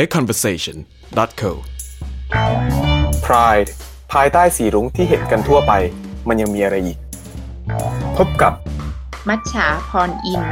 a conversation co Pride ภายใต้สีรุ้งที่เห็นกันทั่วไป มันยังมีอะไรอีก พบกับ มัจฉาพรอินทร์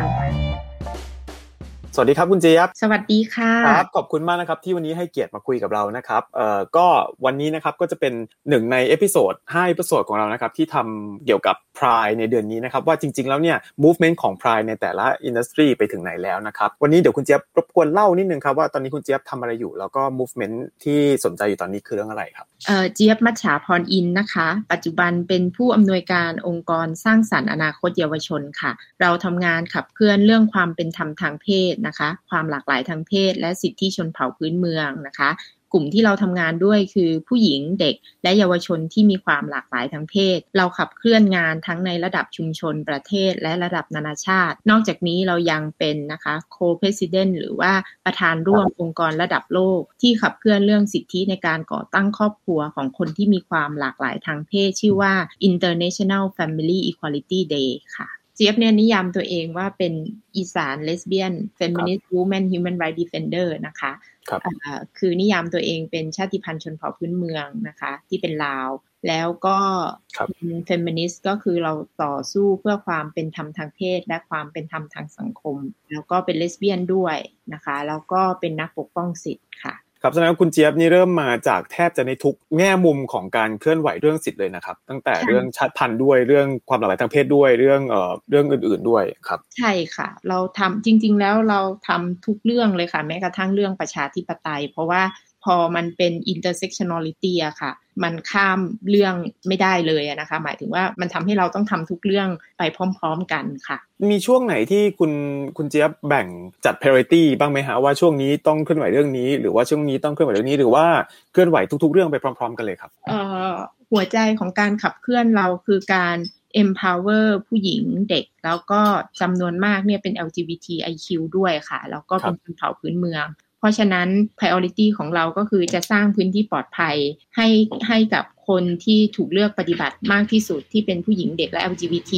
สวัสดีครับคุณเจี๊ยบ สวัสดีค่ะครับขอบคุณมากนะครับที่วันนี้ให้เกียรติมาคุยกับเรานะครับเอ่อก็วันนี้นะครับก็จะเป็นหนึ่งใน episode 5 episode ของเรานะครับที่ทำเกี่ยวกับ Pride ในเดือนนี้นะครับว่าจริง ๆแล้วเนี่ย movement ของ Pride ในแต่ละ industry ไปถึงไหนแล้วนะครับวันนี้เดี๋ยวคุณเจี๊ยบรบกวนเล่านิดนึงครับว่าตอนนี้คุณเจี๊ยบทำอะไรอยู่ แล้วก็ movement ที่สนใจอยู่ตอนนี้คือเรื่องอะไรครับเอ่อเจี๊ยบมัชชาพรอินนะคะ ปัจจุบันเป็นผู้อำนวยการองค์กรสร้างสรรค์อนาคตเยาวชนค่ะ เราทำงานขับเคลื่อนเรื่องความเป็นธรรมทางเพศนะคะ ความหลากหลายทางเพศ และสิทธิชนเผ่าพื้นเมืองนะคะ กลุ่มที่เราทำงานด้วยคือผู้หญิงเด็กและเยาวชนที่มีความหลากหลายทางเพศ เราขับเคลื่อนงานทั้งในระดับชุมชนประเทศและระดับนานาชาติ นอกจากนี้เรายังเป็นนะคะ co-president หรือว่าประธานร่วมองค์กรระดับโลก ที่ขับเคลื่อนเรื่องสิทธิในการก่อตั้งครอบครัวของคนที่มีความหลากหลายทางเพศ ชื่อว่า International Family Equality Day ค่ะ จี๊ยบเนี่ยนิยามตัวเองว่าเป็นอีสานเลสเบี้ยน feminist woman human right defender นะคะครับอ่าคือนิยามตัวเองเป็นชาติพันธุ์ชนเผ่าพื้นเมืองนะคะ ที่เป็นลาว แล้วก็ครับเฟมินิสต์ก็คือเราต่อสู้เพื่อความเป็นธรรมทางเพศ และความเป็นธรรมทางสังคม แล้วก็เป็นเลสเบี้ยนด้วยนะคะ แล้วก็เป็นนักปกป้องสิทธิ์ค่ะ ครับแสดงว่าคุณเจี๊ยบนี่เริ่มมาจากแทบจะในทุกแง่มุมของการเคลื่อนไหวเรื่องสิทธิ์เลยนะครับ ตั้งแต่ใช่เรื่องชาติพันธุ์ด้วยเรื่องความหลากหลายทางเพศด้วยเรื่องเอ่อเรื่องอื่น ๆด้วยครับ ใช่ค่ะ เราทำจริง ๆ แล้วเราทำทุกเรื่องเลยค่ะ แม้กระทั่งเรื่องประชาธิปไตย เพราะว่า พอมันเป็น intersectionality อะค่ะ มันข้ามเรื่องไม่ได้เลยอะนะคะ หมายถึงว่ามันทำให้เราต้องทำทุกเรื่องไปพร้อม ๆ กันค่ะ มีช่วงไหนที่คุณคุณเจี๊ยบแบ่งจัด priority บ้างไหมฮะว่าช่วงนี้ต้องเคลื่อนไหวเรื่องนี้ หรือว่าช่วงนี้ต้องเคลื่อนไหวเรื่องนี้หรือว่าเคลื่อนไหวทุก ๆ เรื่องไปพร้อม ๆ กันเลยครับเอ่อหัวใจของการขับเคลื่อนเราคือการ empower ผู้หญิงเด็ก แล้วก็จำนวนมากเนี่ยเป็น LGBTIQ ด้วยค่ะ แล้วก็เป็นชนเผ่าพื้นเมือง เพราะฉะนั้น priority ของเราก็คือจะสร้างพื้นที่ปลอดภัยให้ให้กับคนที่ถูกเลือกปฏิบัติมากที่สุดที่เป็นผู้หญิงเด็กและ LGBT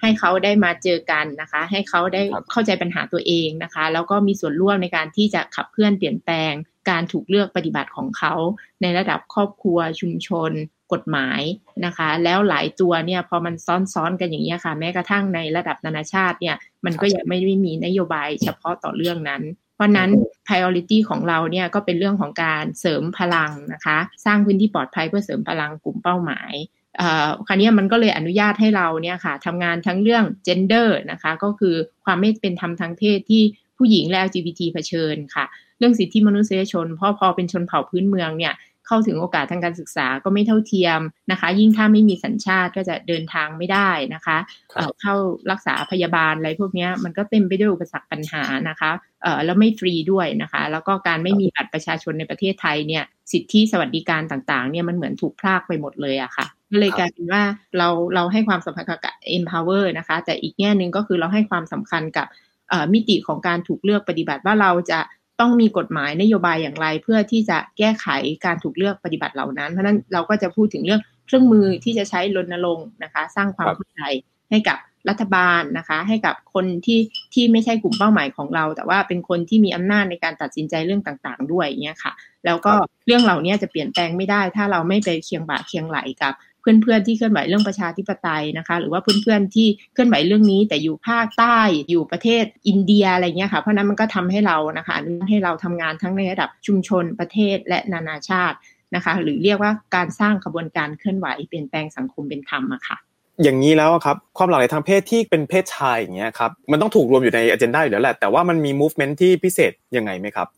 ให้เขาได้มาเจอกันนะคะ ให้เขาได้ครับเข้าใจปัญหาตัวเองนะคะ แล้วก็มีส่วนร่วมในการที่จะขับเคลื่อนเปลี่ยนแปลง การถูกเลือกปฏิบัติของเขา ในระดับครอบครัวชุมชนกฎหมายนะคะ แล้วหลายตัวเนี่ยพอมันซ้อนๆกันอย่างนี้ยค่ะ แม้กระทั่งในระดับนานาชาติเนี่ยมันก็ยังไม่ได้มีนโยบายเฉพาะต่อเรื่องนั้นเพ ราะนั้น priority ของเราเนี่ยก็เป็นเรื่องของการเสริมพลังนะคะ สร้างพื้นที่ปลอดภัยเพื่อเสริมพลังกลุ่มเป้าหมายเอ่อคราวนี้มันก็เลยอนุญาตให้เราเนี่ยค่ะทำงานทั้งเรื่อง gender นะคะ ก็คือความไม่เป็นธรรมทางเพศที่ผู้หญิงและ LGBT เผชิญค่ะ เรื่องสิทธิมนุษยชนเพราะพอเป็นชนเผ่าพื้นเมืองเนี่ย เข้าถึงโอกาสทางการศึกษาก็ไม่เท่าเทียมนะคะ ยิ่งถ้าไม่มีสัญชาติก็จะเดินทางไม่ได้นะคะครับเอ่อเข้ารักษาพยาบาลอะไรพวกเนี้ยมันก็เต็มไปด้วยอุปสรรคปัญหานะคะเอ่อแล้วไม่ฟรีด้วยนะคะ แล้วก็การไม่มีบัตรประชาชนในประเทศไทยเนี่ยสิทธิสวัสดิการต่างๆเนี่ยมันเหมือนถูกพรากไปหมดเลยอะค่ะก็เลยครับกลายเป็นว่าเราเราให้ความสำคัญกับ empower นะคะ แต่อีกแง่หนึ่งก็คือเราให้ความสำคัญกับเอ่อมิติของการถูกเลือกปฏิบัติว่าเราจะ ต้องมีกฎหมายนโยบายอย่างไร เพื่อที่จะแก้ไขการถูกเลือกปฏิบัติเหล่านั้น เพราะนั้นเราก็จะพูดถึงเรื่องเครื่องมือที่จะใช้รณรงค์นะคะ สร้างความเข้าใจให้กับรัฐบาลนะคะ ให้กับคนที่ที่ไม่ใช่กลุ่มเป้าหมายของเรา แต่ว่าเป็นคนที่มีอำนาจในการตัดสินใจเรื่องต่าง ๆ ด้วยเงี้ยค่ะ แล้วก็เรื่องเหล่านี้จะเปลี่ยนแปลงไม่ได้ ถ้าเราไม่ไปเคียงบ่าเคียงไหลกับ เพื่อนๆที่เคลื่อนไหวเรื่องประชาธิปไตยนะคะ หรือว่าเพื่อนๆที่เคลื่อนไหวเรื่องนี้ แต่อยู่ภาคใต้อยู่ประเทศอินเดียอะไรเงี้ยค่ะเพราะนั้นมันก็ทำให้เรานะคะนุญาตให้เราทำงานทั้งในระดับชุมชนประเทศและนานาชาตินะคะหรือเรียกว่าการสร้างกระบวนการเคลื่อนไหวเปลี่ยนแปลงสังคมเป็นธรรมอะค่ะอย่างนี้แล้วครับความหลากหลายทางเพศที่เป็นเพศชายอย่างเงี้ยครับมันต้องถูกรวมอยู่ในอ g e n d a อยู่แล้วแหละแต่ว่ามันมี movement ที่พิเศษยังไงไหมครับ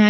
ใน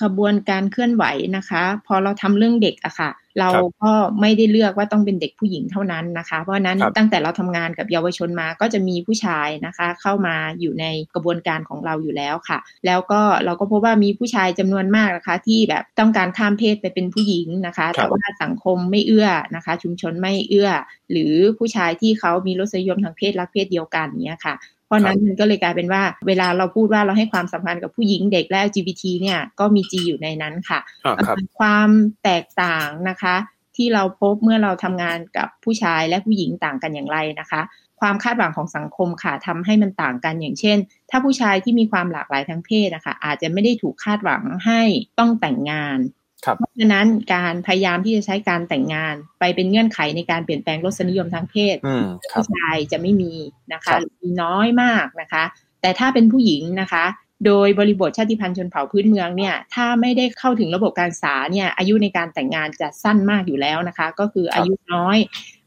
ขบวนการเคลื่อนไหวนะคะ พอเราทำเรื่องเด็กอะค่ะ เราครับก็ไม่ได้เลือกว่าต้องเป็นเด็กผู้หญิงเท่านั้นนะคะ เพราะฉะนั้นครับตั้งแต่เราทำงานกับเยาวชนมาก็จะมีผู้ชายนะคะ เข้ามาอยู่ในกระบวนการของเราอยู่แล้วค่ะ แล้วก็เราก็พบว่ามีผู้ชายจำนวนมากนะคะ ที่แบบต้องการข้ามเพศไปเป็นผู้หญิงนะคะครับแต่ว่าสังคมไม่เอื้อนะคะ ชุมชนไม่เอื้อ หรือผู้ชายที่เขามีรสนิยมทางเพศรักเพศเดียวกันเนี้ยค่ะเพราะฉะนั้นมันก็เลยกลายเป็นว่า เวลาเราพูดว่าเราให้ความสำคัญกับผู้หญิงเด็กและ LGBT เนี่ยก็มี G อยู่ในนั้นค่ะอ่าครับความแตกต่างนะคะ ที่เราพบเมื่อเราทำงานกับผู้ชายและผู้หญิงต่างกันอย่างไรนะคะ ความคาดหวังของสังคมค่ะทำให้มันต่างกันอย่างเช่น ถ้าผู้ชายที่มีความหลากหลายทางเพศนะคะอาจจะไม่ได้ถูกคาดหวังให้ต้องแต่งงานครับ เพราะฉะนั้นการพยายามที่จะใช้การแต่งงาน ไปเป็นเงื่อนไขในการเปลี่ยนแปลงรสนิยมทางเพศอืมครับผู้ชายจะไม่มีนะครัคะบมีน้อยมากนะคะ แต่ถ้าเป็นผู้หญิงนะคะ โดยบริบทชาติพันธุ์ชนเผ่าพื้นเมืองเนี่ยถ้าไม่ได้เข้าถึงระบบการศึกษาเนี่ยอายุในการแต่งงานจะสั้นมากอยู่แล้วนะคะ ก็คืออายุน้อย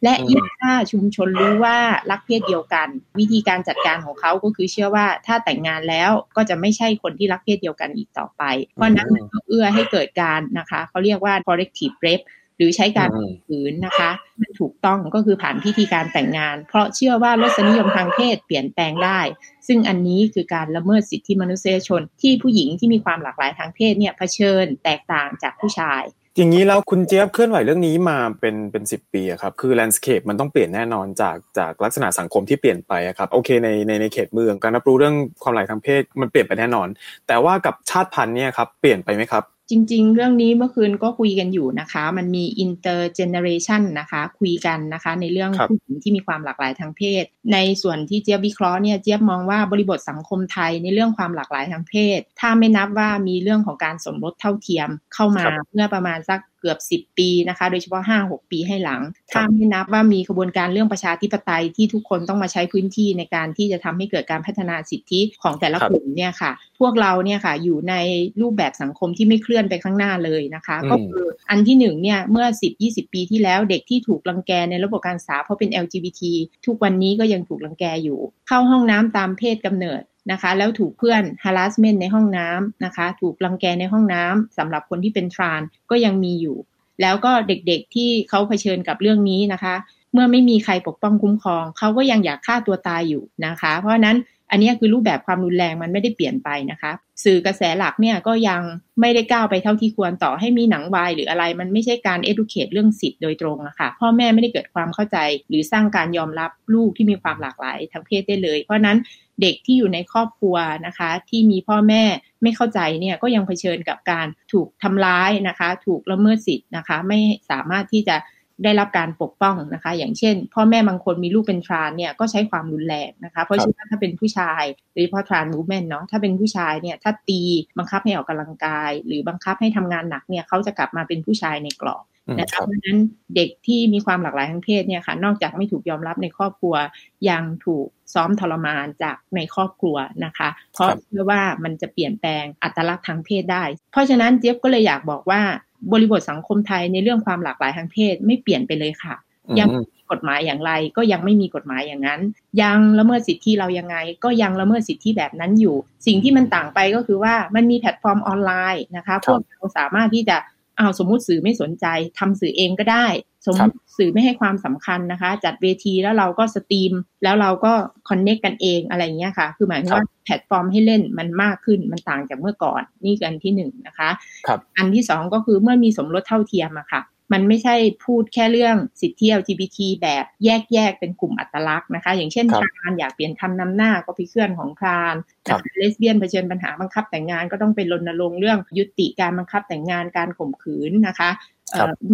และอืมยิ่งถ้าชุมชนรู้ว่ารักเพศเดียวกัน วิธีการจัดการของเขาก็คือเชื่อว่าถ้าแต่งงานแล้วก็จะไม่ใช่คนที่รักเพศเดียวกันอีกต่อไป เพราะฉะนั้นมันก็เอื้อให้เกิดการนะคะเขาเรียกว่า corrective rape หรือใช้การอืมขืนนะคะมันถูกต้องก็คือผ่านพิธีการแต่งงาน เพราะเชื่อว่ารสนิยมทางเพศเปลี่ยนแปลงได้ ซึ่งอันนี้คือการละเมิดสิทธิมนุษยชน ที่ผู้หญิงที่มีความหลากหลายทางเพศเนี่ยเผชิญแตกต่างจากผู้ชายอย่างนี้แล้วคุณเจี๊ยบเคลื่อนไหวเรื่องนี้มาเป็นเป็นสิบปีอะครับคือ landscape มันต้องเปลี่ยนแน่นอนจากจากลักษณะสังคมที่เปลี่ยนไปอะครับโอเคในในในเขตเมืองการรับรู้เรื่องความหลากหลายทางเพศมันเปลี่ยนไปแน่นอน แต่ว่ากับชาติพันธุ์เนี่ยครับเปลี่ยนไปไหมครับ จริง ๆ เรื่องนี้เมื่อคืนก็คุยกันอยู่นะคะ มันมี intergeneration นะคะ คุยกันนะคะ ในเรื่องครับผู้หญิงที่มีความหลากหลายทางเพศ ในส่วนที่เจี๊ยบวิเคราะห์เนี่ยเจี๊ยบมองว่าบริบทสังคมไทยในเรื่องความหลากหลายทางเพศ ถ้าไม่นับว่ามีเรื่องของการสมรสเท่าเทียมเข้ามาครับเมื่อประมาณสักเกือบ 10 ปีนะคะ โดยเฉพาะ 5-6 ปีให้หลังครับถ้าไม่นับว่ามีกระบวนการเรื่องประชาธิปไตยที่ทุกคนต้องมาใช้พื้นที่ในการที่จะทำให้เกิดการพัฒนาสิทธิของแต่ละครับกลุ่มเนี่ยค่ะ พวกเราเนี่ยค่ะอยู่ในรูปแบบสังคมที่ไม่เคลื่อนไปข้างหน้าเลยนะคะอืมก็คืออันที่หนึ่งเนี่ยเมื่อ 10-20 ปีที่แล้วเด็กที่ถูกรังแกในระบบการศึกษาเพราะเป็น LGBT ทุกวันนี้ก็ยังถูกรังแกอยู่ เข้าห้องน้ำตามเพศกำเนิด นะคะ แล้วถูกเพื่อน harassment ในห้องน้ำนะคะ ถูกรังแกในห้องน้ำสำหรับคนที่เป็นทรานก็ยังมีอยู่ แล้วก็เด็กๆที่เขาเผชิญกับเรื่องนี้นะคะ เมื่อไม่มีใครปกป้องคุ้มครอง เขาก็ยังอยากฆ่าตัวตายอยู่นะคะ เพราะฉะนั้น อันนี้คือรูปแบบความรุนแรงมันไม่ได้เปลี่ยนไปนะคะ สื่อกระแสหลักเนี่ยก็ยังไม่ได้ก้าวไปเท่าที่ควรต่อให้มีหนังวายหรืออะไร มันไม่ใช่การ educate เรื่องสิทธิ์โดยตรงอะค่ะพ่อแม่ไม่ได้เกิดความเข้าใจ หรือสร้างการยอมรับลูกที่มีความหลากหลายทางเพศได้เลย เพราะฉะนั้นเด็กที่อยู่ในครอบครัวนะคะ ที่มีพ่อแม่ไม่เข้าใจเนี่ยก็ยังเผชิญกับการถูกทำร้ายนะคะ ถูกละเมิดสิทธิ์นะคะ ไม่สามารถที่จะ ได้รับการปกป้องนะคะ อย่างเช่น พ่อแม่บางคนมีลูกเป็นทรานเนี่ยก็ใช้ความรุนแรงนะคะ เพราะฉะนั้นถ้าเป็นผู้ชายโดยเฉพาะทรานมูเมนเนาะถ้าเป็นผู้ชายเนี่ยถ้าตีบังคับให้ออกกำลังกาย หรือบังคับให้ทำงานหนักเนี่ยเขาจะกลับมาเป็นผู้ชายในกรอบอืมนะครัคะบเพราะฉะนั้นเด็กที่มีความหลากหลายทางเพศเนี่ยค่ะ นอกจากไม่ถูกยอมรับในครอบครัว ยังถูกซ้อมทรมานจากในครอบครัวนะคะ เพราะครับเชื่อว่ามันจะเปลี่ยนแปลงอัตลักษณ์ทางเพศได้ เพราะฉะนั้นเจี๊ยบก็เลยอยากบอกว่า บริบทสังคมไทยในเรื่องความหลากหลายทางเพศไม่เปลี่ยนไปเลยค่ะ ยังอืมมีกฎหมายอย่างไรก็ยังไม่มีกฎหมายอย่างนั้น ยังละเมิดสิทธิเรายังไง ก็ยังละเมิดสิทธิแบบนั้นอยู่ สิ่งที่มันต่างไปก็คือว่ามันมีแพลตฟอร์มออนไลน์นะคะพวกเราสามารถที่จะเอาสมมุติสื่อไม่สนใจทำสื่อเองก็ได้ สมมติสื่อไม่ให้ความสำคัญนะคะ จัดเวทีแล้วเราก็ stream แล้วเราก็ connect กันเองอะไรอย่างเงี้ยค่ะ คือหมายถึงว่าแพลตฟอร์มให้เล่นมันมากขึ้นมันต่างจากเมื่อก่อนนี่คืออันที่หนึ่งนะคะครับอันที่สองก็คือเมื่อมีสมรสเท่าเทียมอะค่ะมันไม่ใช่พูดแค่เรื่องสิทธิ LGBT แบบแยกแยกๆเป็นกลุ่มอัตลักษณ์นะคะ อย่างเช่นครับ trans อยากเปลี่ยนคำนำหน้าก็ไปเคลื่อนของ trans ครับนะคะเลสเบี้ยนเผชิญปัญหาบังคับแต่งงานก็ต้องเป็นรณรงค์เรื่องยุติการบังคับแต่งงานการข่มขืนนะคะเอ่อครับ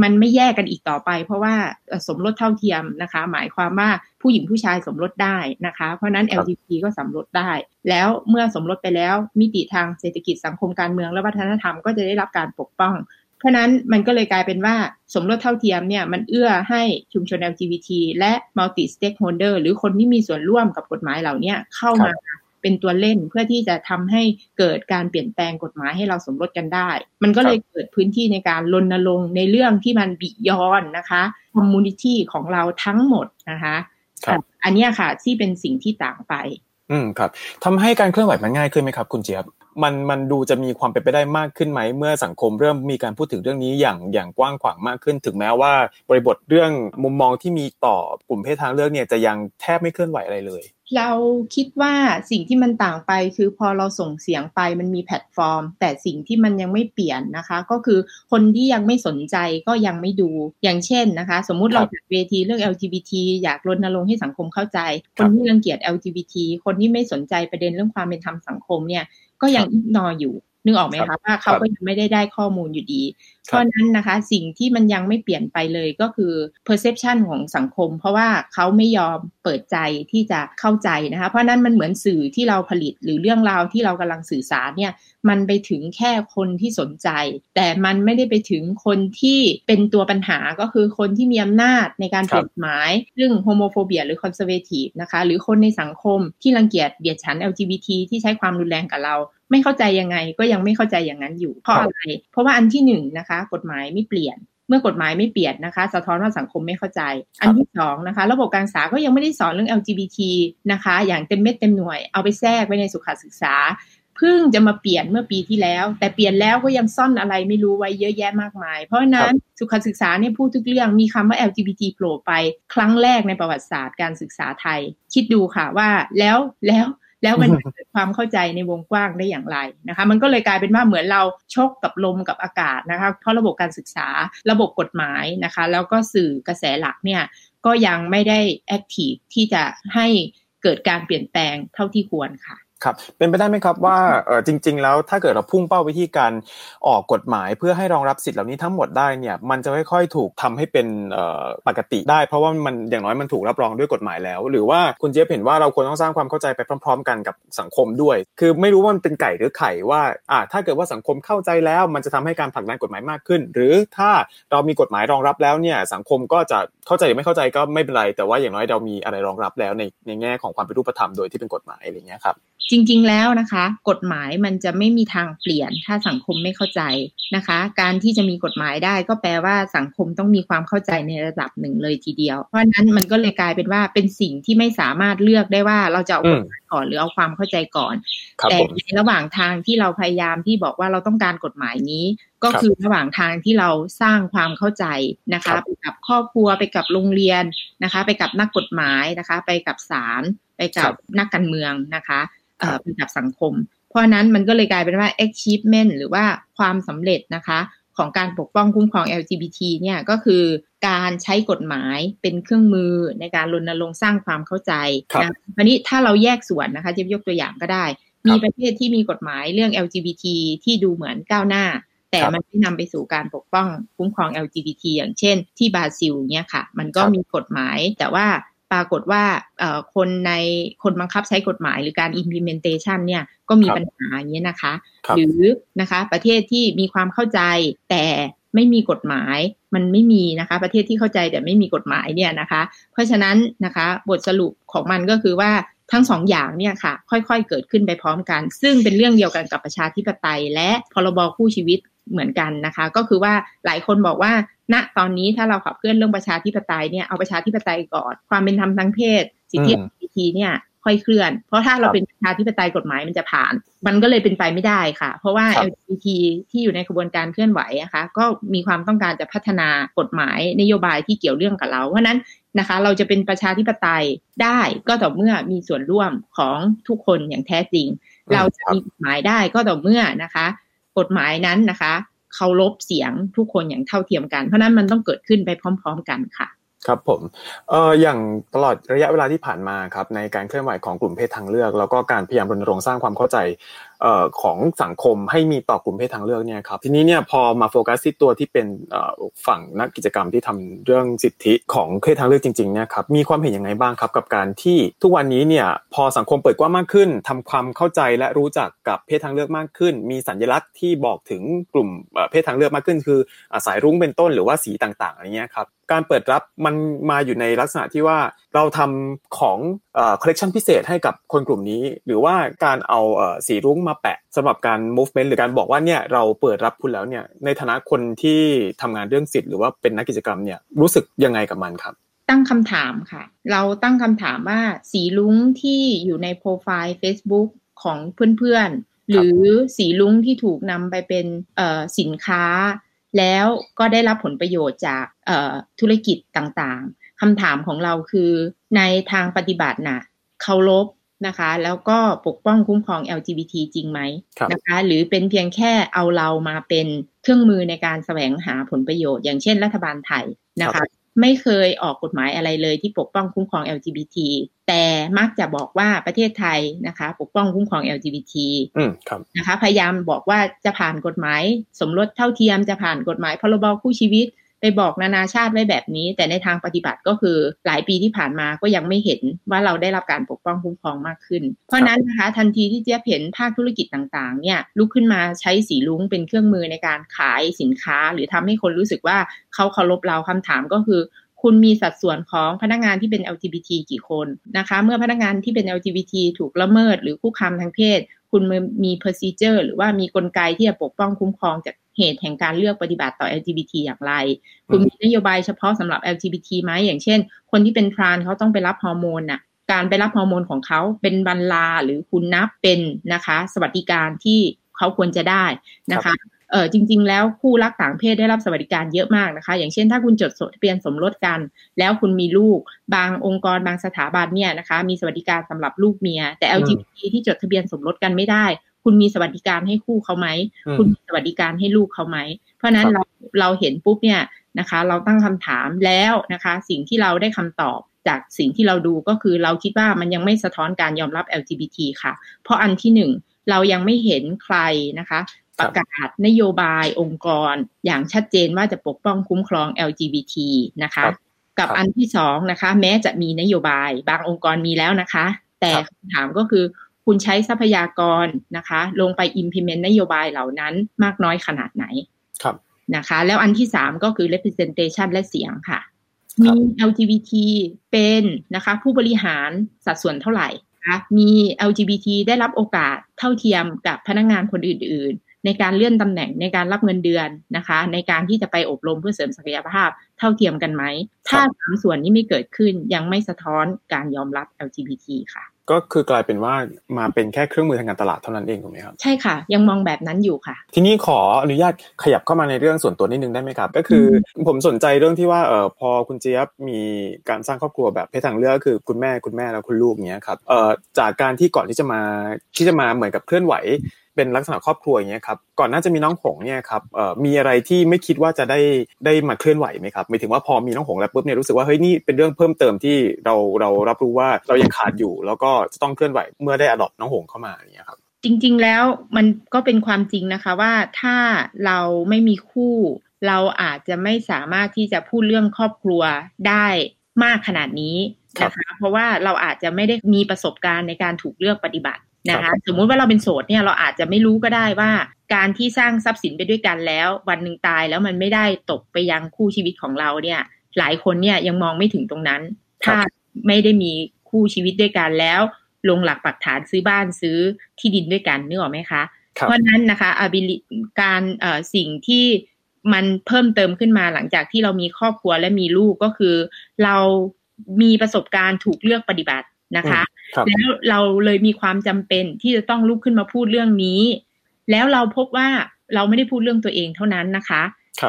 มันไม่แยกกันอีกต่อไป เพราะว่าเอ่อสมรสเท่าเทียมนะคะ หมายความว่าผู้หญิงผู้ชายสมรสได้นะคะ เพราะฉะนั้นครับ LGBT ก็สมรสได้ แล้วเมื่อสมรสไปแล้วมิติทางเศรษฐกิจสังคมการเมืองและวัฒนธรรมก็จะได้รับการปกป้อง เพราะฉะนั้นมันก็เลยกลายเป็นว่าสมรสเท่าเทียมเนี่ยมันเอื้อให้ชุมชน LGBT และ multi stakeholder หรือคนที่มีส่วนร่วมกับกฎหมายเหล่าเนี้ยเข้ามา เป็นตัวเล่นเพื่อที่จะทำให้เกิดการเปลี่ยนแปลงกฎหมายให้เราสมรสกันได้ มันก็เลยเกิดพื้นที่ในการรณรงค์ในเรื่องที่มัน beyond นะคะ community ของเราทั้งหมดนะคะครับอันเนี้ยค่ะที่เป็นสิ่งที่ต่างไป อืมครับทำให้การเคลื่อนไหวมันง่ายขึ้นไหมครับ คุณเจี๊ยบมันมันดูจะมีความเป็นไปได้มากขึ้นไหม เมื่อสังคมเริ่มมีการพูดถึงเรื่องนี้อย่างอย่างกว้างขวางมากขึ้น ถึงแม้ว่า บริบทเรื่องมุมมองที่มีต่อกลุ่มเพศทางเลือกเนี่ยจะยังแทบไม่เคลื่อนไหวอะไรเลย เราคิดว่าสิ่งที่มันต่างไปคือพอเราส่งเสียงไปมันมีแพลตฟอร์ม แต่สิ่งที่มันยังไม่เปลี่ยนนะคะ ก็คือคนที่ยังไม่สนใจก็ยังไม่ดูอย่างเช่นนะคะ สมมุติครัเราจัดเวทีเรื่อง LGBT อยากรณรงค์ให้สังคมเข้าใจครับนที่รังเกียจ LGBT คนที่ไม่สนใจประเด็นเรื่องความเป็นธรรมสังคมเนี่ยก็ยัง ignore อยู่ นึกออกไหมครัคะบว่าเขาก็ยังไม่ได้ได้ข้อมูลอยู่ดี เพราะฉะนั้นนะคะสิ่งที่มันยังไม่เปลี่ยนไปเลยก็คือ perception ของสังคม เพราะว่าเขาไม่ยอมเปิดใจที่จะเข้าใจนะคะ เพราะฉะนั้นมันเหมือนสื่อที่เราผลิตหรือเรื่องราวที่เรากำลังสื่อสารเนี่ยมันไปถึงแค่คนที่สนใจ แต่มันไม่ได้ไปถึงคนที่เป็นตัวปัญหาก็คือคนที่มีอำนาจในการครับลี่ยนกฎหมายเรื่อง homophobia หรือ conservative นะคะ หรือคนในสังคมที่รังเกียจเดียดฉันท์ LGBT ที่ใช้ความรุนแรงกับเรา ไม่เข้าใจยังไงก็ยังไม่เข้าใจอย่างนั้นอยู่เพราะครับอะไร เพราะว่าอันที่หนึ่งนะคะ กฎหมายไม่เปลี่ยน เมื่อกฎหมายไม่เปลี่ยนนะคะ สะท้อนว่าสังคมไม่เข้าใจ อันที่สองนะคะ ระบบการศึกษาก็ยังไม่ได้สอนเรื่อง LGBT นะคะ อย่างเต็มเม็ดเต็มหน่วยเอาไปแทรกไว้ในสุขศึกษาเพิ่งจะมาเปลี่ยนเมื่อปีที่แล้ว แต่เปลี่ยนแล้วก็ยังซ่อนอะไรไม่รู้ไว้เยอะแยะมากมาย เพราะฉะนั้นสุขศึกษาเนี่ยพูดทุกเรื่องมีคำว่า LGBT โผล่ไป ครั้งแรกในประวัติศาสตร์การศึกษาไทย คิดดูค่ะว่าแล้วแล้ว แล้วมันเกิดความเข้าใจในวงกว้างได้อย่างไรนะคะ มันก็เลยกลายเป็นว่าเหมือนเราชกกับลมกับอากาศนะคะ เพราะระบบการศึกษาระบบกฎหมายนะคะ แล้วก็สื่อกระแสหลักเนี่ยก็ยังไม่ได้แอคทีฟที่จะให้เกิดการเปลี่ยนแปลงเท่าที่ควรค่ะ ครับเป็นไปได้ไหมครับว่าจริง ๆ แล้วถ้าเกิดเราพุ่งเป้าวิธีการออกกฎหมาย เพื่อให้รองรับสิทธิ์เหล่านี้ทั้งหมดได้เนี่ยมันจะค่อยๆถูกทำให้เป็นปกติได้ เพราะว่ามันอย่างน้อยมันถูกรับรองด้วยกฎหมายแล้ว หรือว่าคุณเจี๊ยบเห็นว่าเราควรต้องสร้างความเข้าใจไปพร้อม ๆ กันกับสังคมด้วย คือไม่รู้ว่ามันเป็นไก่หรือไข่ว่าอ่าถ้าเกิดว่าสังคมเข้าใจแล้ว มันจะทำให้การผลักดันกฎหมายมากขึ้น หรือถ้าเรามีกฎหมายรองรับแล้วเนี่ยสังคมก็จะเข้าใจหรือไม่เข้าใจก็ไม่เป็นไร แต่ว่าอย่างน้อยเรามีอะไรรองรับแล้วในในแง่ของความเป็นรูปธรรมโดยที่เป็นกฎหมายอะไรเงี้ยครับ จริงๆแล้วนะคะ กฎหมายมันจะไม่มีทางเปลี่ยนถ้าสังคมไม่เข้าใจนะคะ การที่จะมีกฎหมายได้ก็แปลว่าสังคมต้องมีความเข้าใจในระดับหนึ่งเลยทีเดียว เพราะฉะนั้นมันก็เลยกลายเป็นว่าเป็นสิ่งที่ไม่สามารถเลือกได้ว่าเราจะเอากฎหมายก่อนหรือเอาความเข้าใจก่อนครับแต่ผมในระหว่างทางที่เราพยายามที่บอกว่าเราต้องการกฎหมายนี้ก็ครับคือระหว่างทางที่เราสร้างความเข้าใจนะครัคะบไปกับครอบครัวไปกับโรงเรียนนะคะ ไปกับนักกฎหมายนะคะ ไปกับศาลไป กับนักการเมืองนะคะเอ่อไปกับสังคม เพราะฉะนั้นมันก็เลยกลายเป็นว่า achievement หรือว่าความสำเร็จนะคะของการปกป้องคุ้มครอง LGBT เนี่ยก็คือการใช้กฎหมายเป็นเครื่องมือในการรณรงค์สร้างความเข้าใจครับนะอันนี้ถ้าเราแยกส่วนนะคะจะยกตัวอย่างก็ได้ มีประเทศที่มีกฎหมายเรื่อง LGBT ที่ดูเหมือนก้าวหน้า แต่ครับมันไม่นำไปสู่การปกป้องคุ้มครอง LGBT อย่างเช่น ที่บราซิลเนี่ยค่ะ มันก็ครับมีกฎหมายแต่ว่า ปรากฏว่าเอ่อคนในคนบังคับใช้กฎหมายหรือการ implementation เนี่ยก็มีครับปัญหาอย่างนี้ยนะคะครับหรือนะคะประเทศที่มีความเข้าใจแต่ไม่มีกฎหมายมันไม่มีนะคะ ประเทศที่เข้าใจแต่ไม่มีกฎหมายเนี่ยนะคะ เพราะฉะนั้นนะคะบทสรุปของมันก็คือว่าทั้งสองอย่างเนี่ยค่ะ ค่อยๆ เกิดขึ้นไปพร้อมกัน ซึ่งเป็นเรื่องเดียวกันกับประชาธิปไตย และพรบคู่ชีวิตเหมือนกันนะคะ ก็คือว่าหลายคนบอกว่า ณตอนนี้ถ้าเราขับเคลื่อนเรื่องประชาธิปไตยเนี่ยเอาประชาธิปไตยก่อน ความเป็นธรรมทางเพศ สิทธิอืม LGBT เนี่ยค่อยเคลื่อน เพราะถ้าเราครับเป็นประชาธิปไตยกฎหมายมันจะผ่าน มันก็เลยเป็นไปไม่ได้ค่ะ เพราะว่าครับ LGBT ที่อยู่ในกระบวนการเคลื่อนไหวนะคะก็มีความต้องการจะพัฒนากฎหมายนโยบายที่เกี่ยวเรื่องกับเรา เพราะฉะนั้นนะคะ เราจะเป็นประชาธิปไตยได้ก็ต่อเมื่อมีส่วนร่วมของทุกคนอย่างแท้จริงอืมเราจะมีกฎหมายได้ก็ต่อเมื่อนะคะ กฎหมายนั้นนะคะ เคารพเสียงทุกคนอย่างเท่าเทียมกัน เพราะนั้นมันต้องเกิดขึ้นไปพร้อม ๆ กันค่ะครับผมเอ่ออย่างตลอดระยะเวลาที่ผ่านมาครับในการเคลื่อนไหวของกลุ่มเพศทางเลือก แล้วก็การพยายามรณรงค์สร้างความเข้าใจ ของสังคมให้มีต่อกลุ่มเพศทางเลือกเนี่ยครับทีนี้เนี่ยพอมาโฟกัสที่ตัวที่เป็นฝั่งนักกิจกรรมที่ทำเรื่องสิทธิของเพศทางเลือกจริงๆเนี่ยครับมีความเห็นยังไงบ้างครับกับการที่ทุกวันนี้เนี่ยพอสังคมเปิดกว้างมากขึ้นทำความเข้าใจและรู้จักกับเพศทางเลือกมากขึ้น มีสัญลักษณ์ที่บอกถึงกลุ่มเพศทางเลือกมากขึ้น คืออสายรุ้งเป็นต้นหรือว่าสีต่างๆอะไรเงี้ยครับ การเปิดรับมันมาอยู่ในลักษณะที่ว่าเราทำของคอลเลกชันพิเศษให้กับคนกลุ่มนี้ หรือว่าการเอาเอ่อสีรุ้งมาแปะสำหรับการ movement หรือการบอกว่าเนี่ยเราเปิดรับคุณแล้วเนี่ยในฐานะคนที่ทำงานเรื่องสิทธิ์หรือว่าเป็นนักกิจกรรมเนี่ยรู้สึกยังไงกับมันครับตั้งคำถามค่ะ เราตั้งคำถามว่าสีลุ้งที่อยู่ในโปรไฟล์ Facebook ของเพื่อนๆ หรือสีลุ้งที่ถูกนำไปเป็นเอ่อสินค้า แล้วก็ได้รับผลประโยชน์จากเอ่อธุรกิจต่างๆคำถามของเราคือในทางปฏิบัติน่ะเคารพนะคะ แล้วก็ปกป้องคุ้มครอง LGBT จริงไหมครับนะคะ หรือเป็นเพียงแค่เอาเรามาเป็นเครื่องมือในการแสวงหาผลประโยชน์ อย่างเช่นรัฐบาลไทยนะครัคะบ ไม่เคยออกกฎหมายอะไรเลยที่ปกป้องคุ้มครอง LGBT แต่มักจะบอกว่าประเทศไทยนะคะ ปกป้องคุ้มครอง LGBT อืมครับนะคะ พยายามบอกว่าจะผ่านกฎหมาย สมรสเท่าเทียมจะผ่านกฎหมายพรบคู่ชีวิต ไปบอกนานาชาติไว้แบบนี้ แต่ในทางปฏิบัติก็คือหลายปีที่ผ่านมาก็ยังไม่เห็นว่าเราได้รับการปกป้องคุ้มครองมากขึ้น เพราะนั้นนะคะทันทีที่เจี๊ยบเห็นภาคธุรกิจต่างๆเนี่ยลุกขึ้นมาใช้สีลุ้งเป็นเครื่องมือในการขายสินค้า หรือทำให้คนรู้สึกว่าเขาเคารพเราคำถามก็คือคุณมีสัดส่วนของพนักงานที่เป็น LGBT กี่คนนะคะ เมื่อพนักงานที่เป็น LGBT ถูกละเมิดหรือคุกคามทางเพศ คุณมี procedure หรือว่ามีกลไกที่จะปกป้องคุ้มครองจาก เหตุแห่งการเลือกปฏิบัติต่อ LGBT อย่างไร คุณมีนโยบายเฉพาะสำหรับ LGBT ไหมอย่างเช่น คนที่เป็นทรานเขาต้องไปรับฮอร์โมนน่ะการไปรับฮอร์โมนของเขาเป็นบรรลาหรือคุณนับเป็นนะคะ สวัสดิการที่เขาควรจะได้นะคะเออจริง ๆ แล้วคู่รักต่างเพศได้รับสวัสดิการเยอะมากนะคะ อย่างเช่น ถ้าคุณจดทะเบียนสมรสกัน แล้วคุณมีลูก บางองค์กรบางสถาบันเนี่ยนะคะ มีสวัสดิการสำหรับลูกเมีย แต่ LGBT ที่จดทะเบียนสมรสกันไม่ได้ คุณมีสวัสดิการให้คู่เขาไหม คุณมีสวัสดิการให้ลูกเขาไหม เพราะนั้นเราเราเห็นปุ๊บเนี่ยนะคะ เราตั้งคำถามแล้วนะคะ สิ่งที่เราได้คำตอบจากสิ่งที่เราดูก็คือเราคิดว่ามันยังไม่สะท้อนการยอมรับ LGBT ค่ะ เพราะอันที่หนึ่งเรายังไม่เห็นใครนะคะประกาศนโยบายองค์กร อย่างชัดเจนว่าจะปกป้องคุ้มครอง LGBT นะคะกับอันที่สองนะคะ แม้จะมีนโยบายบางองค์กรมีแล้วนะคะ แต่คำถามก็คือ คุณใช้ทรัพยากรนะคะ ลงไป implement นโยบายเหล่านั้นมากน้อยขนาดไหนครับนะคะ แล้วอันที่สามก็คือ representation และเสียงค่ะ มี LGBT เป็นนะคะผู้บริหารสัดส่วนเท่าไหร่คะมี LGBT ได้รับโอกาสเท่าเทียมกับพนักงงานคนอื่น ๆ ในการเลื่อนตำแหน่งในการรับเงินเดือนนะคะ ในการที่จะไปอบรมเพื่อเสริมศักยภาพเท่าเทียมกันไหม ถ้าสามส่วนนี้ไม่เกิดขึ้นยังไม่สะท้อนการยอมรับ LGBT ค่ะ ก็คือกลายเป็นว่ามาเป็นแค่เครื่องมือทางการตลาดเท่านั้นเองถูกไหมครับใช่ค่ะ ยังมองแบบนั้นอยู่ค่ะ ทีนี้ขออนุญาตขยับเข้ามาในเรื่องส่วนตัวนิดนึงได้ไหมครับ ก็คือผมสนใจเรื่องที่ว่าเออพอคุณเจี๊ยบมีการสร้างครอบครัวแบบเพศทางเลือกก็คือคุณแม่คุณแม่แล้วคุณลูกเนี้ยครับเอ่อจากการที่ก่อนที่จะมาที่จะมาเหมือนกับเคลื่อนไหว เป็นลักษณะครอบครัวอย่างเงี้ยครับก่อนน่าจะมีน้องหงเนี่ยครับเอ่อมีอะไรที่ไม่คิดว่าจะได้ได้มาเคลื่อนไหวไหมครับหมายถึงว่าพอมีน้องหงแล้วปุ๊บเนี่ยรู้สึกว่าเฮ้ยนี่เป็นเรื่องเพิ่มเติมที่เราเรารับรู้ว่าเรายังขาดอยู่ แล้วก็จะต้องเคลื่อนไหวเมื่อได้อดอปน้องหงเข้ามาอย่างเงี้ยครับจริง ๆ แล้วมันก็เป็นความจริงนะคะว่าถ้าเราไม่มีคู่ เราอาจจะไม่สามารถที่จะพูดเรื่องครอบครัวได้มากขนาดนี้นะคะเพราะว่าเราอาจจะไม่ได้มีประสบการณ์ในการถูกเลือกปฏิบัติ นะคะสมมุติว่าเราเป็นโสดเนี่ยเราอาจจะไม่รู้ก็ได้ว่า การที่สร้างทรัพย์สินไปด้วยกันแล้ว วันหนึ่งตายแล้วมันไม่ได้ตกไปยังคู่ชีวิตของเราเนี่ย หลายคนเนี่ยยังมองไม่ถึงตรงนั้น ถ้าไม่ได้มีคู่ชีวิตด้วยกันแล้ว ลงหลักปักฐานซื้อบ้านซื้อที่ดินด้วยกันนึกออกไหมคะ เพราะนั้นนะคะ ability การเอ่อสิ่งที่มันเพิ่มเติมขึ้นมาหลังจากที่เรามีครอบครัวและมีลูกก็คือ เรามีประสบการณ์ถูกเลือกปฏิบัตินะคะ แล้วเราเลยมีความจำเป็นที่จะต้องลุกขึ้นมาพูดเรื่องนี้ แล้วเราพบว่าเราไม่ได้พูดเรื่องตัวเองเท่านั้นนะคะ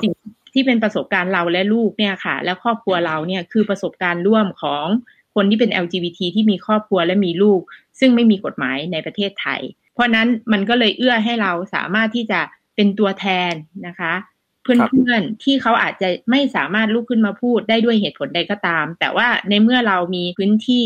สิ่งที่เป็นประสบการณ์เราและลูกเนี่ยค่ะ และครอบครัวเราเนี่ยคือประสบการณ์ร่วมของคนที่เป็น LGBT ที่มีครอบครัวและมีลูก ซึ่งไม่มีกฎหมายในประเทศไทย เพราะนั้นมันก็เลยเอื้อให้เราสามารถที่จะเป็นตัวแทนนะคะ เพื่อนๆที่เขาอาจจะไม่สามารถลุกขึ้นมาพูดได้ด้วยเหตุผลใดก็ตาม แต่ว่าในเมื่อเรามีพื้นที่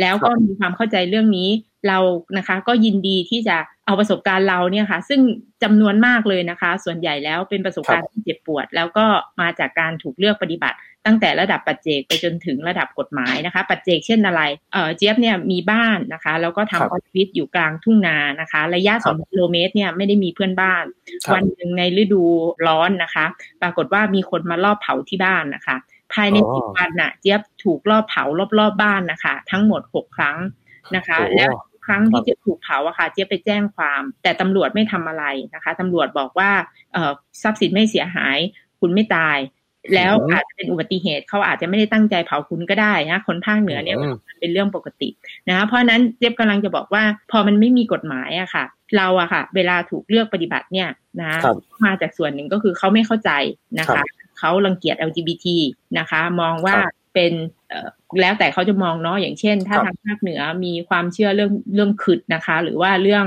แล้วก็มีความเข้าใจเรื่องนี้เรานะคะ ก็ยินดีที่จะเอาประสบการณ์เราเนี่ยค่ะ ซึ่งจำนวนมากเลยนะคะ ส่วนใหญ่แล้วเป็นประสบการณ์ที่เจ็บปวด แล้วก็มาจากการถูกเลือกปฏิบัติ ตั้งแต่ระดับปัจเจกไปจนถึงระดับกฎหมายนะคะ ปัจเจกเช่นอะไรเออเจี๊ยบเนี่ยมีบ้านนะคะ แล้วก็ทำออฟฟิศอยู่กลางทุ่งนานะคะ ระยะสองกิโลเมตรเนี่ยไม่ได้มีเพื่อนบ้าน วันหนึ่งในฤดูร้อนนะคะ ปรากฏว่ามีคนมารอบเผาที่บ้านนะคะ ภายในสิบวันน่ะ เจี๊ยบถูกรอบเผารอบๆบบ้านนะคะ ทั้งหมดหกครั้งนะคะ แล้วครั้งที่เจี๊ยบถูกเผาอะค่ะ เจี๊ยบไปแจ้งความ แต่ตำรวจไม่ทำอะไรนะคะตำรวจบอกว่าเอ่อทรัพย์สินไม่เสียหาย คุณไม่ตาย แล้วอาจจะเป็นอุบัติเหตุเขาอาจจะไม่ได้ตั้งใจเผาคุณก็ได้นะคนภาคเหนือเนี่ยมันเป็นเรื่องปกตินะคะเพราะนั้นเจี๊ยบกำลังจะบอกว่า พอมันไม่มีกฎหมายอะค่ะเราอะค่ะ เวลาถูกเลือกปฏิบัติเนี่ยนะมาจากส่วนหนึ่งก็คือเขาไม่เข้าใจนะคะ เขารังเกียจ LGBT นะคะ มองว่าเป็นแล้วแต่เขาจะมองเนาะอย่างเช่น ถ้าทางภาคเหนือมีความเชื่อเรื่องเรื่องขึดนะคะ หรือว่าเรื่อง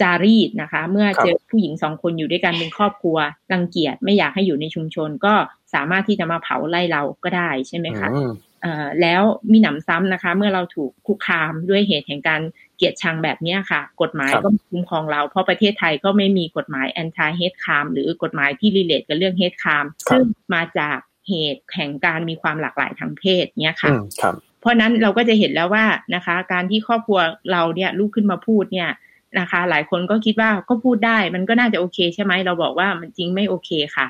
จารีตนะคะ เมื่อเจอผู้หญิงสองคนอยู่ด้วยกันเป็นครอบครัวรังเกียจไม่อยากให้อยู่ในชุมชน ก็สามารถที่จะมาเผาไล่เราก็ได้ใช่ไหมคะอืมเอ่อแล้วมีหนำซ้ำนะคะ เมื่อเราถูกคุกคามด้วยเหตุแห่งการ เกลียดชังแบบเนี้ยค่ะ กฎหมายครับก็ไม่คุ้มครองเรา เพราะประเทศไทยก็ไม่มีกฎหมาย anti hate crime หรือกฎหมายที่รีเลทกับเรื่อง hate crime ซึ่งมาจากเหตุแห่งการมีความหลากหลายทางเพศเนี้ยค่ะอืมครับเพราะฉะนั้นเราก็จะเห็นแล้วว่านะคะ การที่ครอบครัวเราเนี่ยลุกขึ้นมาพูดเนี่ยนะคะ หลายคนก็คิดว่าก็พูดได้ มันก็น่าจะโอเคใช่ไหมเราบอกว่ามันจริงไม่โอเคค่ะ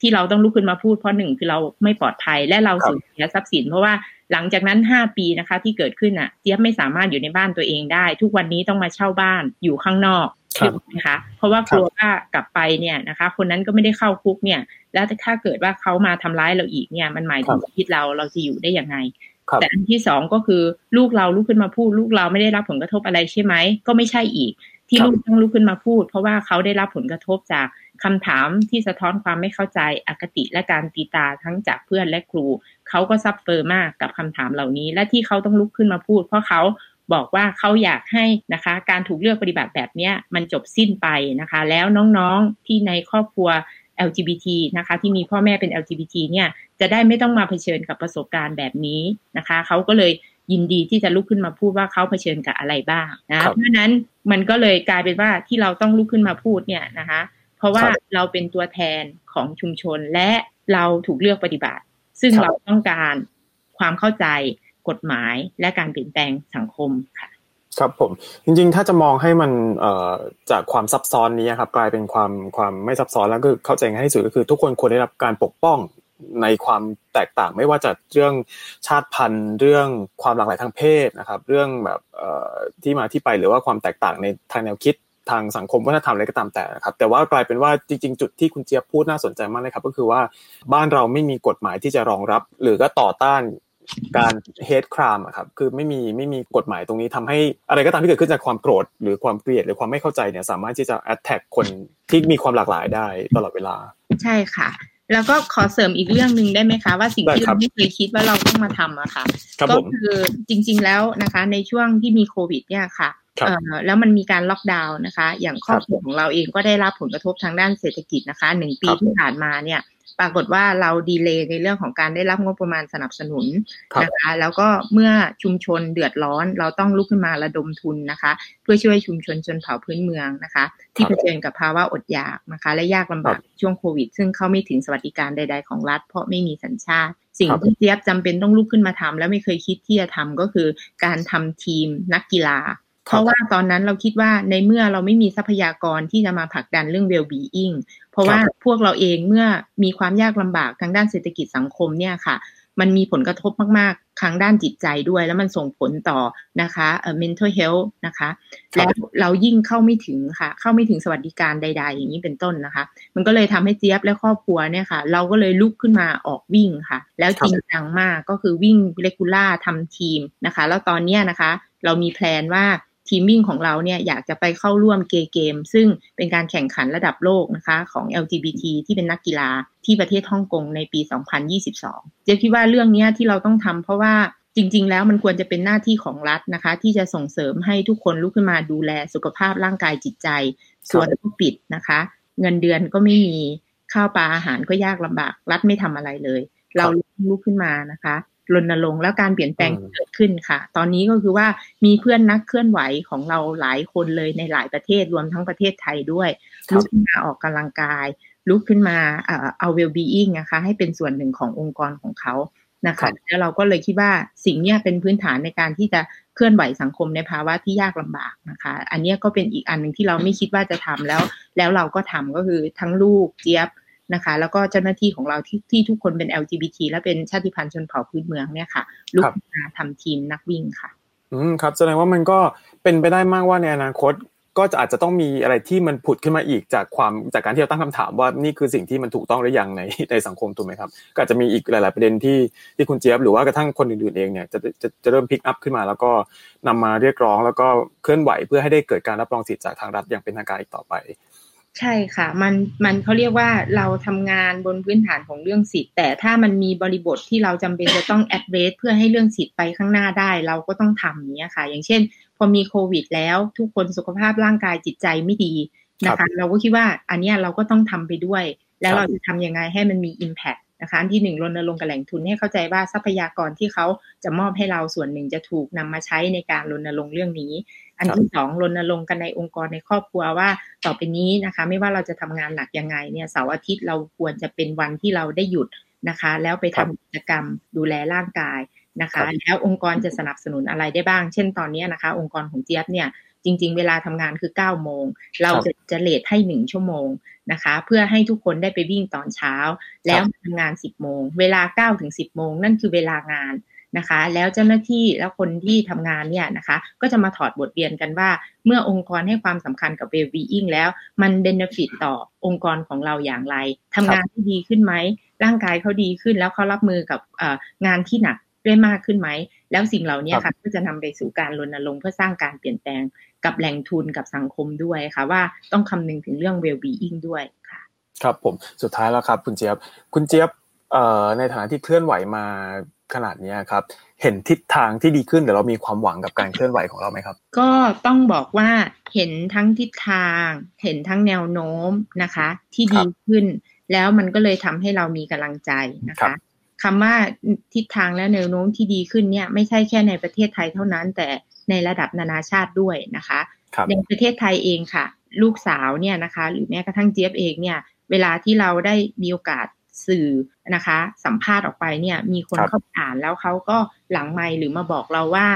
ที่เราต้องลุกขึ้นมาพูดเพราะหนึ่งคือเราไม่ปลอดภัยและเราครับสูญเสียทรัพย์สิน เพราะว่าหลังจากนั้นห้าปีนะคะ ที่เกิดขึ้นอะเจี๊ยบไม่สามารถอยู่ในบ้านตัวเองได้ ทุกวันนี้ต้องมาเช่าบ้านอยู่ข้างนอกครับถูกไหมคะเพราะว่ากลัวว่ากลับไปเนี่ยนะคะ คนนั้นก็ไม่ได้เข้าคุกเนี่ย แล้วถ้าเกิดว่าเขามาทำร้ายเราอีกเนี่ย มันหมายถึงชีวิตเราเราจะอยู่ได้ยังไงครับแต่อันที่สองก็คือลูกเราลุกขึ้นมาพูด ลูกเราไม่ได้รับผลกระทบอะไรใช่ไหมก็ไม่ใช่อีก ที่ครับลูกต้องลุกขึ้นมาพูด เพราะว่าเขาได้รับผลกระทบจาก คำถามที่สะท้อนความไม่เข้าใจอคติและการตีตาทั้งจากเพื่อนและครู เขาก็ซับเฟอร์มากกับคำถามเหล่านี้ และที่เขาต้องลุกขึ้นมาพูด เพราะเขาบอกว่าเขาอยากให้นะคะ การถูกเลือกปฏิบัติแบบเนี้ยมันจบสิ้นไปนะคะ แล้วน้องๆที่ในครอบครัว LGBT นะคะที่มีพ่อแม่เป็น LGBT เนี่ยจะได้ไม่ต้องมาเผชิญกับประสบการณ์แบบนี้นะคะ เขาก็เลยยินดีที่จะลุกขึ้นมาพูดว่าเขาเผชิญกับอะไรบ้างนะครัเพบราะฉะนั้นมันก็เลยกลายเป็นว่าที่เราต้องลุกขึ้นมาพูดเนี่ยนะคะ เพราะว่าครับเราเป็นตัวแทนของชุมชนและเราถูกเลือกปฏิบัติ ซึ่งครับเราต้องการความเข้าใจกฎหมายและการเปลี่ยนแปลงสังคมค่ะครับผมจริงๆ ถ้าจะมองให้มันเอ่อจากความซับซ้อนนี้ครับกลายเป็นความความไม่ซับซ้อนแล้วก็เข้าใจง่ายที่สุดก็คือ ทุกคนควรได้รับการปกป้องในความแตกต่างไม่ว่าจะเรื่องชาติพันธุ์ เรื่องความหลากหลายทางเพศนะครับ เรื่องแบบเอ่อที่มาที่ไปหรือว่าความแตกต่างในทางแนวคิด ทางสังคมวัฒนธรรมอะไรก็ตามแต่นะครับแต่ว่ากลายเป็นว่าจริง ๆ จุดที่คุณเจี๊ยบพูดน่าสนใจมากเลยครับ ก็คือว่าบ้านเราไม่มีกฎหมายที่จะรองรับ หรือก็ต่อต้านการเฮดครามอะครับคือไม่มีไม่มีกฎหมายตรงนี้ทำให้อะไรก็ตามที่เกิดขึ้นจากความโกรธหรือความเกลียดหรือความไม่เข้าใจเนี่ยสามารถที่จะแอตแทกคนที่มีความหลากหลายได้ตลอดเวลา ใช่ค่ะ แล้วก็ขอเสริมอีกเรื่องหนึ่งได้ไหมคะ ว่าสิ่งที่ได้ครัเราบไม่เคยคิดว่าเราต้องมาทำอะค่ะครับก็ผมคือจริง ๆ แล้วนะคะ ในช่วงที่มีโควิด เนี่ยค่ะครับเอ่อแล้วมันมีการล็อกดาวน์นะคะ อย่างครอบครัวของเราเองก็ได้รับผลกระทบทางด้านเศรษฐกิจนะคะหนึ่งปีครับที่ผ่านมาเนี่ย ปรากฏว่าเราดีเลย์ในเรื่องของการได้รับงบประมาณสนับสนุนครับนะคะแล้วก็เมื่อชุมชนเดือดร้อน เราต้องลุกขึ้นมาระดมทุนนะคะ เพื่อช่วยชุมชนชนเผ่าพื้นเมืองนะคะ ที่ครับเผชิญกับภาวะอดอยากนะคะ และยากลำบากช่วงโควิด ซึ่งเข้าไม่ถึงสวัสดิการใด ๆของรัฐ เพราะไม่มีสัญชาติสิ่งครับที่เจี๊ยบจำเป็นต้องลุกขึ้นมาทำและไม่เคยคิดที่จะทำก็คือการทำทีมนักกีฬา เพราะว่าตอนนั้นเราคิดว่าในเมื่อเราไม่มีทรัพยากรที่จะมาผลักดันเรื่อง well-being เพราะว่าพวกเราเองเมื่อมีความยากลำบากทางด้านเศรษฐกิจสังคมเนี่ยค่ะ มันมีผลกระทบมากๆทางด้านจิตใจด้วย แล้วมันส่งผลต่อนะคะเอ่อ mental health นะคะครับแล้วเรายิ่งเข้าไม่ถึงค่ะ เข้าไม่ถึงสวัสดิการใด ๆ อย่างนี้เป็นต้นนะคะ มันก็เลยทำให้เจี๊ยบและครอบครัวเนี่ยค่ะ เราก็เลยลุกขึ้นมาออกวิ่งค่ะ แล้วจริงจังมากก็คือวิ่งเรกูล่าทำทีมนะคะ แล้วตอนเนี้ยนะคะ เรามีแพลนว่า ทีมวิ่งของเราเนี่ยอยากจะไปเข้าร่วมเกเกม ซึ่งเป็นการแข่งขันระดับโลกนะคะของ LGBT ที่เป็นนักกีฬาที่ประเทศฮ่องกงในปี 2022 เจ๊คิดว่าเรื่องนี้ที่เราต้องทำเพราะว่าจริง ๆ แล้วมันควรจะเป็นหน้าที่ของรัฐนะคะ ที่จะส่งเสริมให้ทุกคนลุกขึ้นมาดูแลสุขภาพร่างกายจิตใจ ส่วนก็ปิดนะคะ เงินเดือนก็ไม่มีข้าวปลาอาหารก็ยากลำบาก รัฐไม่ทำอะไรเลย เราลุกขึ้นมานะคะ รณรงค์แล้วการเปลี่ยนแปลงอืมเกิดขึ้นค่ะ ตอนนี้ก็คือว่ามีเพื่อนนักเคลื่อนไหวของเราหลายคนเลยในหลายประเทศรวมทั้งประเทศไทยด้วยครับลุกขึ้นมาออกกำลังกาย ลุกขึ้นมาเอ่อเอา well-being นะคะ ให้เป็นส่วนหนึ่งขององค์กรของเขานะครัคะบแล้วเราก็เลยคิดว่าสิ่งเนี้ยเป็นพื้นฐานในการที่จะเคลื่อนไหวสังคมในภาวะที่ยากลำบากนะคะ อันเนี้ยก็เป็นอีกอันหนึ่งที่เราไม่คิดว่าจะทำแล้ว แล้วเราก็ทำก็คือทั้งลูกเจี๊ยบ นะคะ แล้วก็เจ้าหน้าที่ของเราที่ที่ทุกคนเป็น LGBT และเป็นชาติพันธุ์ชนเผ่าพื้นเมืองเนี่ยค่ะลุกครับขึ้นมาทำทีมนักวิ่งค่ะ อืมครับ แสดงว่ามันก็เป็นไปได้มากว่าในอนาคตก็จะอาจจะต้องมีอะไรที่มันผุดขึ้นมาอีกจากความจากการที่เราตั้งคำถามว่านี่คือสิ่งที่มันถูกต้องหรือยังในในสังคมถูกไหมครับ ก็อาจจะมีอีกหลาย ๆ ประเด็นที่ที่คุณเจี๊ยบหรือว่ากระทั่งคนอื่น ๆ เองเนี่ยจะจะจะเริ่ม pick up ขึ้นมา แล้วก็นำมาเรียกร้องแล้วก็เคลื่อนไหวเพื่อให้ได้เกิดการรับรองสิทธิ์จากทางรัฐอย่างเป็นทางการอีกต่อไป ใช่ค่ะ มันมันเขาเรียกว่าเราทำงานบนพื้นฐานของเรื่องสิทธิ์ แต่ถ้ามันมีบริบทที่เราจำเป็นจะต้อง address เพื่อให้เรื่องสิทธิ์ไปข้างหน้าได้ เราก็ต้องทำนี้ค่ะ อย่างเช่น พอมีโควิด แล้วทุกคนสุขภาพร่างกายจิตใจไม่ดีนะครับคะเราก็คิดว่าอันนี้เราก็ต้องทำไปด้วย แล้วรเราจะทำยังไงให้มันมี impact นะคะอันที่หนึ่งรณรงค์กับแหล่งทุนให้เข้าใจว่าทรัพยากรที่เขาจะมอบให้เราส่วนหนึ่งจะถูกนำมาใช้ในการรณรงค์เรื่องนี้ อันที่สองรณรงค์กันในองค์กรในครอบครัวว่า ต่อไปนี้นะคะ ไม่ว่าเราจะทำงานหนักยังไงเนี่ยเสาร์อาทิตย์เราควรจะเป็นวันที่เราได้หยุดนะคะ แล้วไปทำกิจกรรมดูแลร่างกายนะคะ แล้วองค์กรจะสนับสนุนอะไรได้บ้าง เช่นตอนนี้นะคะ องค์กรของเจี๊ยบเนี่ย จริง ๆ เวลาทำงานคือ9โมง เราจะจะเลทให้1ชั่วโมงนะคะ เพื่อให้ทุกคนได้ไปวิ่งตอนเช้า แล้วทำงาน10โมง เวลา9ถึง10โมง นั่นคือเวลางานนะคะ แล้วเจ้าหน้าที่แล้วคนที่ทำงานเนี่ยนะคะ ก็จะมาถอดบทเรียนกันว่า เมื่อองค์กรให้ความสำคัญกับ well-being แล้ว มันเบนฟิตต่อองค์กรของเราอย่างไรทำงานที่ดีขึ้นไหมร่างกายเขาดีขึ้นแล้วเขารับมือกับงานที่หนักได้มากขึ้นไหม แล้วสิ่งเหล่านี้ค่ะก็จะนำไปสู่การรณรงค์เพื่อสร้างการเปลี่ยนแปลง กับแหล่งทุนกับสังคมด้วยค่ะ ว่าต้องคำนึงถึงเรื่อง well-being ด้วยค่ะ ครับผมสุดท้ายแล้วครับ คุณเจี๊ยบคุณเจี๊ยบในฐานะที่เคลื่อนไหวมาขนาดนี้ครับ เห็นทิศทางที่ดีขึ้นหรือเรามีความหวังกับการเคลื่อนไหวของเราไหมครับ ก็ต้องบอกว่าเห็นทั้งทิศทาง เห็นทั้งแนวโน้มนะคะ ที่ดีขึ้น แล้วมันก็เลยทำให้เรามีกำลังใจนะคะคำว่าทิศทางและแนวโน้มที่ดีขึ้นเนี่ยไม่ใช่แค่ในประเทศไทยเท่านั้น แต่ ในระดับนานาชาติด้วยนะคะในประเทศไทยเองค่ะ ลูกสาวเนี่ยนะคะ หรือแม้กระทั่งเจี๊ยบเองเนี่ย เวลาที่เราได้มีโอกาสสื่อนะคะ สัมภาษณ์ออกไปเนี่ย มีคนเข้าอ่านแล้วเขาก็หลังไม่หรือมาบอกเราว่า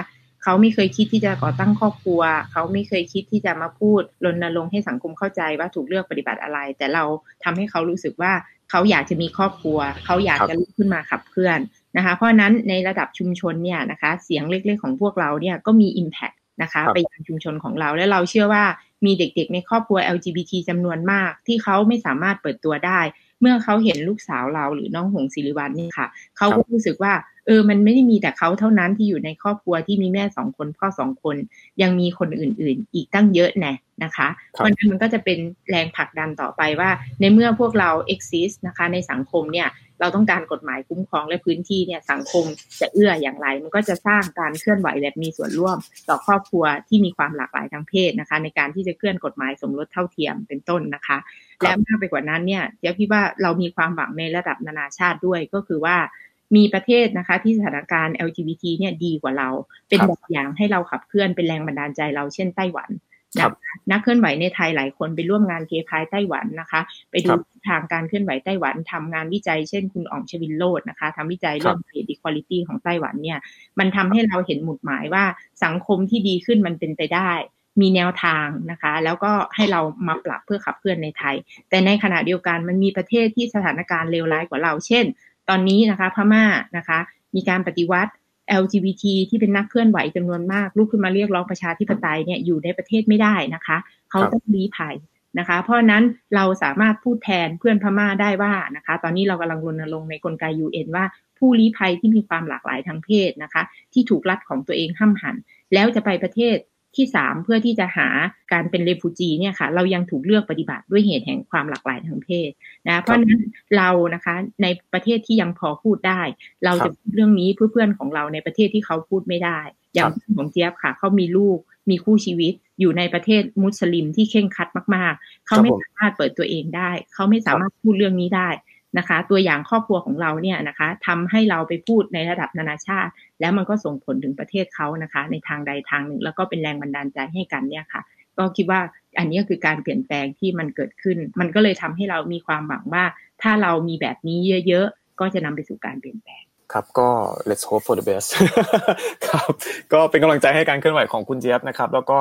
เขาไม่เคยคิดที่จะก่อตั้งครอบครัว เขาไม่เคยคิดที่จะมาพูดรณรงค์ให้สังคมเข้าใจว่าถูกเลือกปฏิบัติอะไร แต่เราทำให้เขารู้สึกว่าเขาอยากจะมีครอบครัว เขาอยากจะลุกขึ้นมาขับเคลื่อน นะคะ เพราะนั้นในระดับชุมชนเนี่ยนะคะเสียงเล็กๆของพวกเราเนี่ยก็มี Impact นะคะไปยังชุมชนของเรา และเราเชื่อว่ามีเด็กๆในครอบครัว LGBT จำนวนมาก ที่เขาไม่สามารถเปิดตัวได้ เมื่อเขาเห็นลูกสาวเราหรือน้องหงศิริวัลนี่ค่ะ เขาก็รู้สึกว่า เออ มันไม่ได้มีแต่เขาเท่านั้นที่อยู่ในครอบครัวที่มีแม่สองคนพ่อสองคน ยังมีคนอื่น ๆ อีกตั้งเยอะแน่นะคะเพราะนั้นมันก็จะเป็นแรงผลักดันต่อไปว่า ในเมื่อพวกเรา exist นะคะ ในสังคมเนี่ย เราต้องการกฎหมายคุ้มครองและพื้นที่เนี่ยสังคมจะเอื้ออย่างไร มันก็จะสร้างการเคลื่อนไหวแบบมีส่วนร่วม ต่อครอบครัวที่มีความหลากหลายทางเพศนะคะ ในการที่จะเคลื่อนกฎหมายสมรสเท่าเทียมเป็นต้นนะคะ และมากไปกว่านั้นเนี่ยเดี๋ยวพี่ว่าเรามีความหวังในระดับนานาชาติด้วยก็คือว่า มีประเทศนะคะ ที่สถานการณ์ LGBT เนี่ยดีกว่าเรา เป็นแบบอย่างให้เราขับเคลื่อนเป็นแรงบันดาลใจเราเช่นไต้หวันนักเคลื่อนไหวในไทยหลายคนไปร่วมงานเคพายไต้หวันนะคะ ไปดูทางการเคลื่อนไหวไต้หวันทำงานวิจัยเช่นคุณอ๋องชวินโลดนะคะทำวิจัยเรื่อง gender equality ของไต้หวันเนี่ย มันทำให้เราเห็นหมุดหมายว่าสังคมที่ดีขึ้นมันเป็นไปได้ มีแนวทางนะคะ แล้วก็ให้เรามาปรับเพื่อขับเคลื่อนในไทย แต่ในขณะเดียวกันมันมีประเทศที่สถานการณ์เลวร้ายกว่าเรา เช่น ตอนนี้นะคะพม่านะคะ มีการปฏิวัติ LGBT ที่เป็นนักเคลื่อนไหวจำนวนมากลุกขึ้นมาเรียกร้องประชาธิปไตยเนี่ยอยู่ในประเทศไม่ได้นะคะ เขาต้องรีภัยนะคะ เพราะนั้นเราสามารถพูดแทนเพื่อนพม่าได้ว่านะคะ ตอนนี้เรากำลังรณรงค์ในกลไก UN ว่าผู้ลี้ภัยที่มีความหลากหลายทางเพศนะคะ ที่ถูกรัดของตัวเองห้ามหัน แล้วจะไปประเทศ ที่สามเพื่อที่จะหาการเป็นเรฟูจีเนี่ยค่ะ เรายังถูกเลือกปฏิบัติด้วยเหตุแห่งความหลากหลายทางเพศนะเพราะนั้นเรานะคะในประเทศที่ยังพอพูดได้ เราจะพูดเรื่องนี้เพื่อเพื่อนของเราในประเทศที่เขาพูดไม่ได้ อย่างของเจี๊ยบค่ะเขามีลูกมีคู่ชีวิตอยู่ในประเทศมุสลิมที่เข่งคัดมาก ๆ เขาไม่สามารถเปิดตัวเองได้ เขาไม่สามารถพูดเรื่องนี้ได้ นะคะ ตัวอย่างครอบครัวของเราเนี่ยนะคะทำให้เราไปพูดในระดับนานาชาติ แล้วมันก็ส่งผลถึงประเทศเขานะคะ ในทางใดทางหนึ่ง แล้วก็เป็นแรงบันดาลใจให้กันเนี่ยค่ะ ก็คิดว่าอันนี้คือการเปลี่ยนแปลงที่มันเกิดขึ้น มันก็เลยทำให้เรามีความหวังว่า ถ้าเรามีแบบนี้เยอะๆก็จะนำไปสู่การเปลี่ยนแปลง ครับก็ let's hope for the best ครับก็เป็นกำลังใจให้การเคลื่อนไหวของคุณเจี๊ยบนะครับ แล้วก็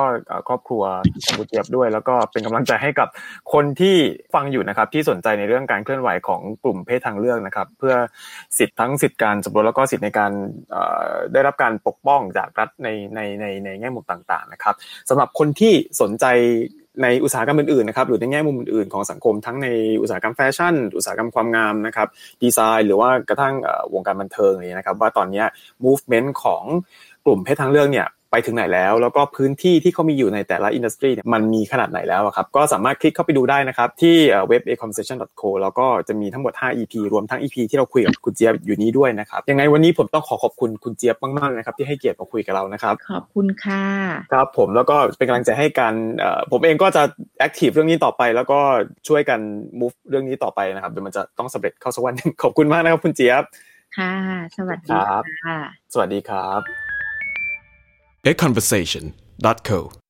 ครอบครัวของคุณเจี๊ยบด้วย แล้วก็เป็นกำลังใจให้กับคนที่ฟังอยู่นะครับ ที่สนใจในเรื่องการเคลื่อนไหวของกลุ่มเพศทางเลือกนะครับ เพื่อสิทธิ์ทั้งสิทธิการสมรสแล้วก็สิทธิในการได้รับการปกป้องจากรัฐในในในในแง่มุมต่าง ๆ นะครับสำหรับคนที่สนใจ ในอุตสาหกรรมอื่นๆนะครับหรือในแง่มุมอื่นๆของสังคมทั้งในอุตสาหกรรมแฟชั่น อุตสาหกรรมความงามนะครับดีไซน์ หรือว่ากระทั่งวงการบันเทิงนี่นะครับ ว่าตอนนี้ movement ของกลุ่มเพศทางเลือกเนี่ย ไปถึงไหนแล้ว แล้วก็พื้นที่ที่เขามีอยู่ในแต่ละ industry เนี่ยมันมีขนาดไหนแล้วอะครับก็สามารถคลิกเข้าไปดูได้นะครับที่เว็บ a conversation co แล้วก็จะมีทั้งหมด 5 EP รวมทั้ง EP ที่เราคุยกับคุณเจี๊ยบอยู่นี้ด้วยนะครับยังไงวันนี้ผมต้องขอขอบคุณคุณเจี๊ยบมากๆนะครับที่ให้เกียรติมาคุยกับเรานะครับขอบคุณค่ะครับผมแล้วก็เป็นกำลังใจให้กันผมเองก็จะแอคทีฟเรื่องนี้ต่อไป แล้วก็ช่วยกัน move เรื่องนี้ต่อไปนะครับเดี๋ยวมันจะต้องสำเร็จเข้าสักวันหนึงขอบคุณมากนะครับคุณเจี๊ยบค่ะ สวัสดีครับค่ะ สวัสดีครับ aconversation.co